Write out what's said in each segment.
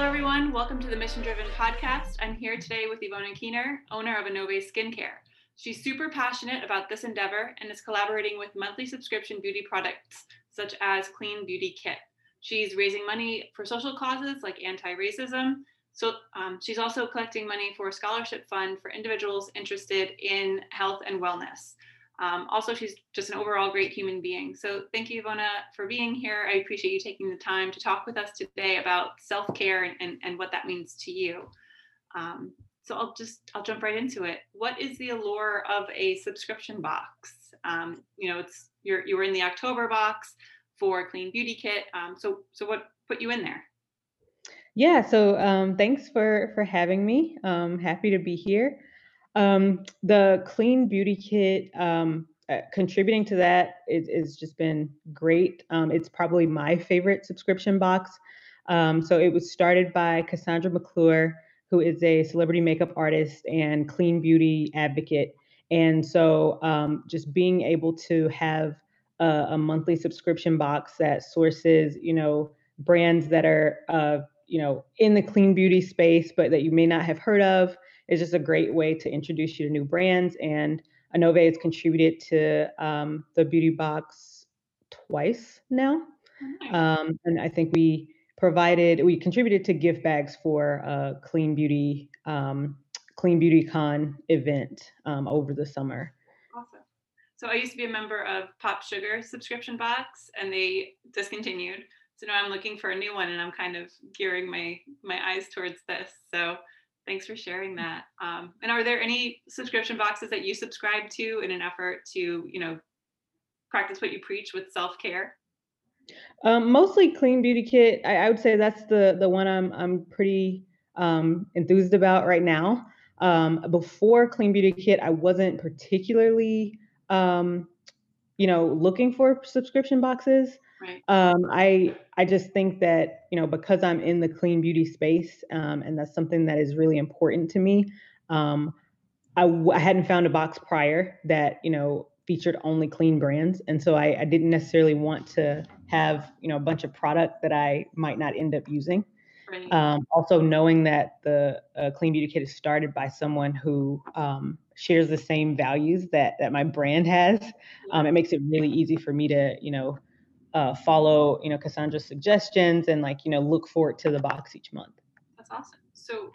Hello, everyone. Welcome to the Mission Driven podcast. I'm here today with Ivona Keener, owner of Anove Skincare. She's super passionate about this endeavor and is collaborating with monthly subscription beauty products such as Clean Beauty Kit. She's raising money for social causes like anti racism. So um, she's also collecting money for a scholarship fund for individuals interested in health and wellness. Um, also, she's just an overall great human being. So thank you, Ivona, for being here. I appreciate you taking the time to talk with us today about self-care and, and, and what that means to you. Um, so I'll just, I'll jump right into it. What is the allure of a subscription box? Um, you know, it's, you're, you were in the October box for Clean Beauty Kit. Um, so, so what put you in there? Yeah, so um, thanks for for having me. Um, happy to be here. Um, the Clean Beauty Kit, um, uh, contributing to that is, is just been great. Um, it's probably my favorite subscription box. Um, so it was started by Cassandra McClure, who is a celebrity makeup artist and clean beauty advocate. And so um, just being able to have a, a, monthly subscription box that sources, you know, brands that are, uh, you know, in the clean beauty space, but that you may not have heard of is just a great way to introduce you to new brands. And Anove has contributed to um, the beauty box twice now. Um, and I think we provided, we contributed to gift bags for a Clean Beauty, um, Clean Beauty Con event um, over the summer. Awesome. So I used to be a member of Pop Sugar subscription box and they discontinued. So now I'm looking for a new one and I'm kind of gearing my my eyes towards this. So Thanks for sharing that. Um, and are there any subscription boxes that you subscribe to in an effort to, you know, practice what you preach with self care? Um, mostly Clean Beauty Kit. I, I, would say that's the the one I'm I'm pretty um, enthused about right now. Um, before Clean Beauty Kit, I wasn't particularly, um, you know, looking for subscription boxes. Right. Um, I I just think that you know because I'm in the clean beauty space, um, and that's something that is really important to me. Um, I w- I hadn't found a box prior that you know featured only clean brands, and so I, I didn't necessarily want to have you know a bunch of product that I might not end up using. Right. Um, also, knowing that the uh, Clean Beauty Kit is started by someone who um, shares the same values that that my brand has, um, it makes it really easy for me to you know uh, follow, you know, Cassandra's suggestions and like, you know, look forward to the box each month. That's awesome. So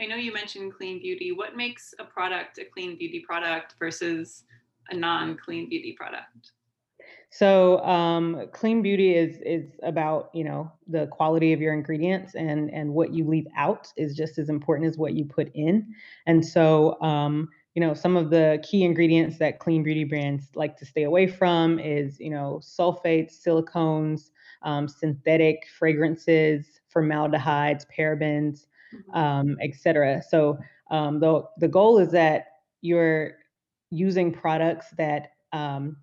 I know you mentioned clean beauty. What makes a product a clean beauty product versus a non-clean beauty product? So um, clean beauty is is about you know the quality of your ingredients and and what you leave out is just as important as what you put in. And so um, you know, some of the key ingredients that clean beauty brands like to stay away from is, you know, sulfates, silicones, um, synthetic fragrances, formaldehydes, parabens, mm-hmm. um, etc. So um, the the goal is that you're using products that um,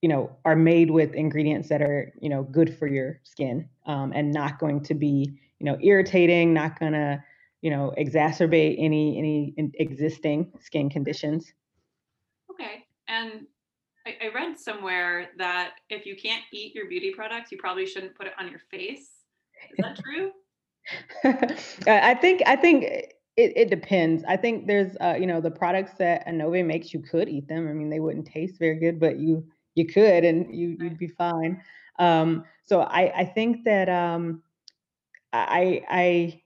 you know are made with ingredients that are you know good for your skin um, and not going to be you know irritating, not gonna you know, exacerbate any any existing skin conditions. Okay, and I, I read somewhere that if you can't eat your beauty products, you probably shouldn't put it on your face. Is that true? I think I think it, it depends. I think there's uh, you know the products that Anove makes you could eat them. I mean they wouldn't taste very good, but you you could and you you'd be fine. Um, so I I think that um, I I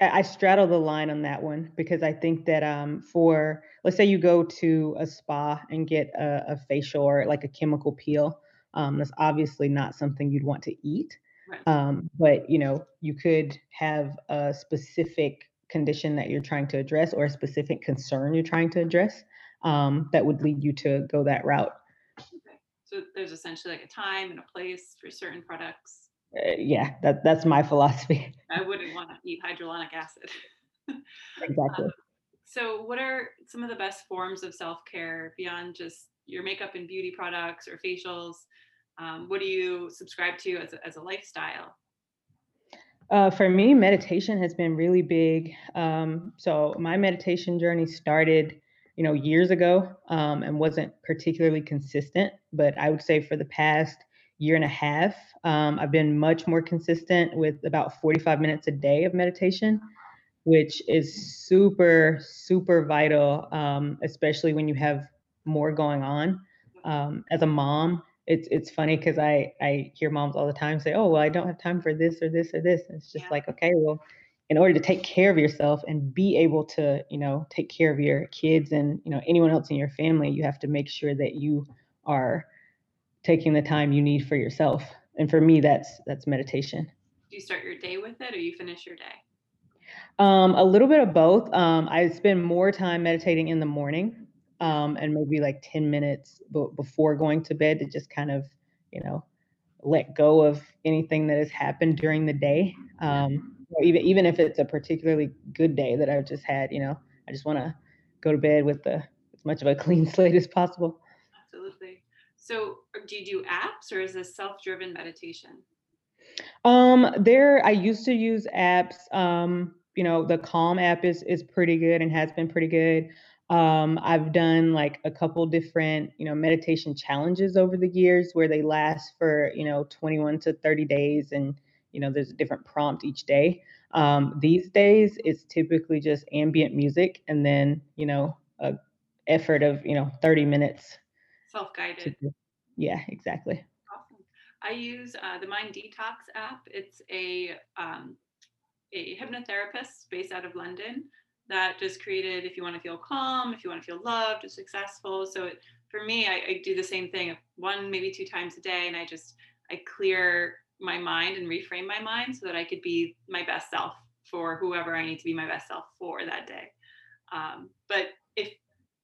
I straddle the line on that one because I think that um, for let's say you go to a spa and get a, a facial or like a chemical peel, um, that's obviously not something you'd want to eat. Right. Um, but you know, you could have a specific condition that you're trying to address or a specific concern you're trying to address um, that would lead you to go that route. Okay. So there's essentially like a time and a place for certain products uh, yeah, that that's my philosophy. I wouldn't want to eat hyaluronic acid. exactly. Um, so, what are some of the best forms of self care beyond just your makeup and beauty products or facials? Um, what do you subscribe to as a, as a lifestyle? Uh, for me, meditation has been really big. Um, so my meditation journey started, you know, years ago, um, and wasn't particularly consistent. But I would say for the past year and a half, um, I've been much more consistent with about 45 minutes a day of meditation, which is super, super vital, um, especially when you have more going on. Um, as a mom, it's it's funny because I I hear moms all the time say, "Oh, well, I don't have time for this or this or this." And it's just Yeah. like, okay, well, in order to take care of yourself and be able to, you know, take care of your kids and you know anyone else in your family, you have to make sure that you are taking the time you need for yourself. And for me, that's that's meditation. Do you start your day with it or you finish your day? Um, a little bit of both. Um, I spend more time meditating in the morning, um, and maybe like 10 minutes be before going to bed to just kind of, you know, let go of anything that has happened during the day. Um, or even even if it's a particularly good day that I've just had, you know, I just want to go to bed with the as much of a clean slate as possible. So, do you do apps or is this self-driven meditation? Um, there I used to use apps, um, you know, the Calm app is is pretty good and has been pretty good. Um, I've done like a couple different, you know, meditation challenges over the years where they last for, you know, 21 to 30 days and, you know, there's a different prompt each day. Um, these days it's typically just ambient music and then, you know, a effort of, you know, 30 minutes Self-guided. Yeah, exactly. Awesome. I use uh, the Mind Detox app. It's a um, a hypnotherapist based out of London that just created if you want to feel calm, if you want to feel loved or successful. So it, for me, I, I do the same thing one, maybe two times a day, and I just I clear my mind and reframe my mind so that I could be my best self for whoever I need to be my best self for that day. Um, but if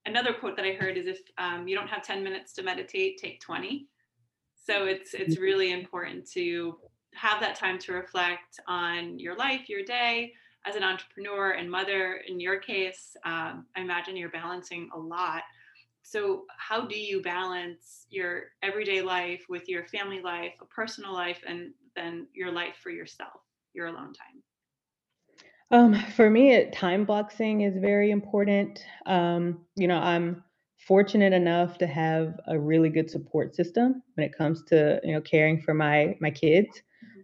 another quote that I heard is if um, you don't have 10 minutes to meditate, take 20 so it's it's really important to have that time to reflect on your life your day. As an entrepreneur and mother in your case um, i imagine you're balancing a lot. So how do you balance your everyday life with your family life a personal life and then your life for yourself your alone time Um, for me, it time boxing is very important. Um, you know, I'm fortunate enough to have a really good support system when it comes to, you know, caring for my my kids.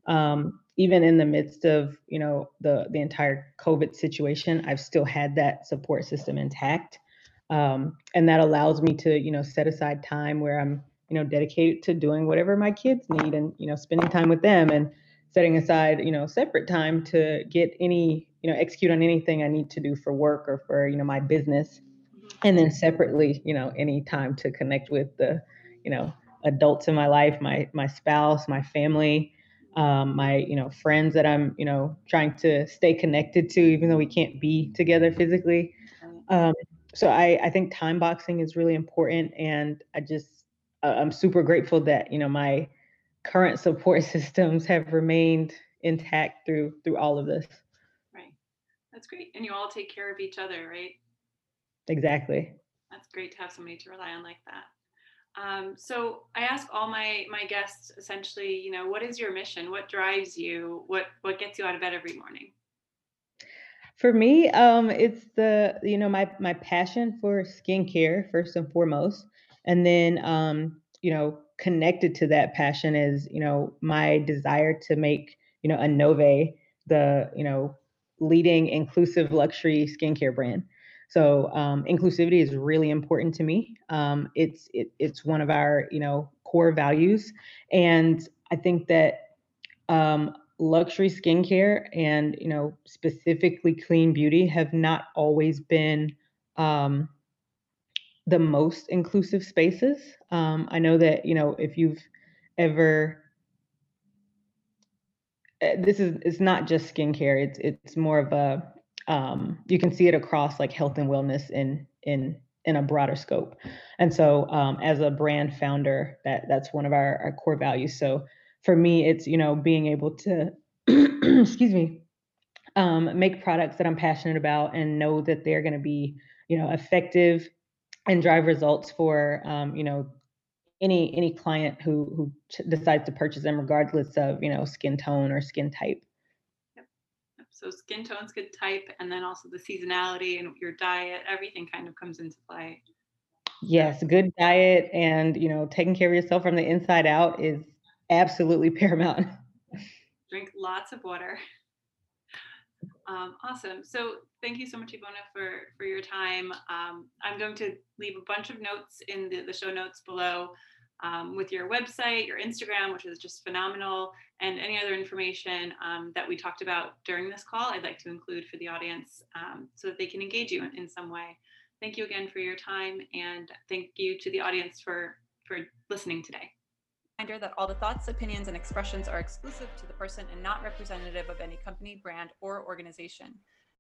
Mhm. Um, even in the midst of, you know, the the entire COVID situation, I've still had that support system intact. Um, and that allows me to, you know, set aside time where I'm, you know, dedicated to doing whatever my kids need and, you know, spending time with them and setting aside, you know, separate time to get any, you know, execute on anything I need to do for work or for, you know, my business. Mhm. And then separately, you know, any time to connect with the, you know, adults in my life, my my spouse, my family, um, my, you know, friends that I'm, you know, trying to stay connected to, even though we can't be together physically. Um, so I, I think time boxing is really important, and I just I'm super grateful that you know my current support systems have remained intact through through all of this. That's great and you all take care of each other right Exactly. that's great to have somebody to rely on like that Um, so I ask all my my guests essentially, you know, what is your mission? What drives you? What what gets you out of bed every morning? For me, um, it's the you know my my passion for skincare first and foremost, and then um, you know connected to that passion is you know my desire to make you know Anove the you know leading inclusive luxury skincare brand. So um, inclusivity is really important to me. Um, it's it, it's one of our you know core values, and I think that um, luxury skincare and you know specifically clean beauty have not always been um, the most inclusive spaces. Um, I know that you know if you've ever this is it's not just skincare. It's it's more of a um, you can see it across like health and wellness in in in a broader scope. And so um, as a brand founder, that that's one of our, our core values. So for me, it's you know being able to excuse me um, make products that I'm passionate about and know that they're going to be you know effective and drive results for um, you know any any client who who ch- decides to purchase them regardless of you know skin tone or skin type Yep. yep. So skin tone's good type, and then also the seasonality and your diet, everything kind of comes into play. Yes good diet and you know taking care of yourself from the inside out is absolutely paramount. Drink lots of water. Um, awesome. So thank you so much, Ivona, for, for your time. Um, I'm going to leave a bunch of notes in the, the show notes below um, with your website, your Instagram, which is just phenomenal, and any other information um, that we talked about during this call, I'd like to include for the audience um, so that they can engage you in, in some way. Thank you again for your time, and thank you to the audience for, for listening today. Reminder that all the thoughts, opinions, and expressions are exclusive to the person and not representative of any company, brand, or organization.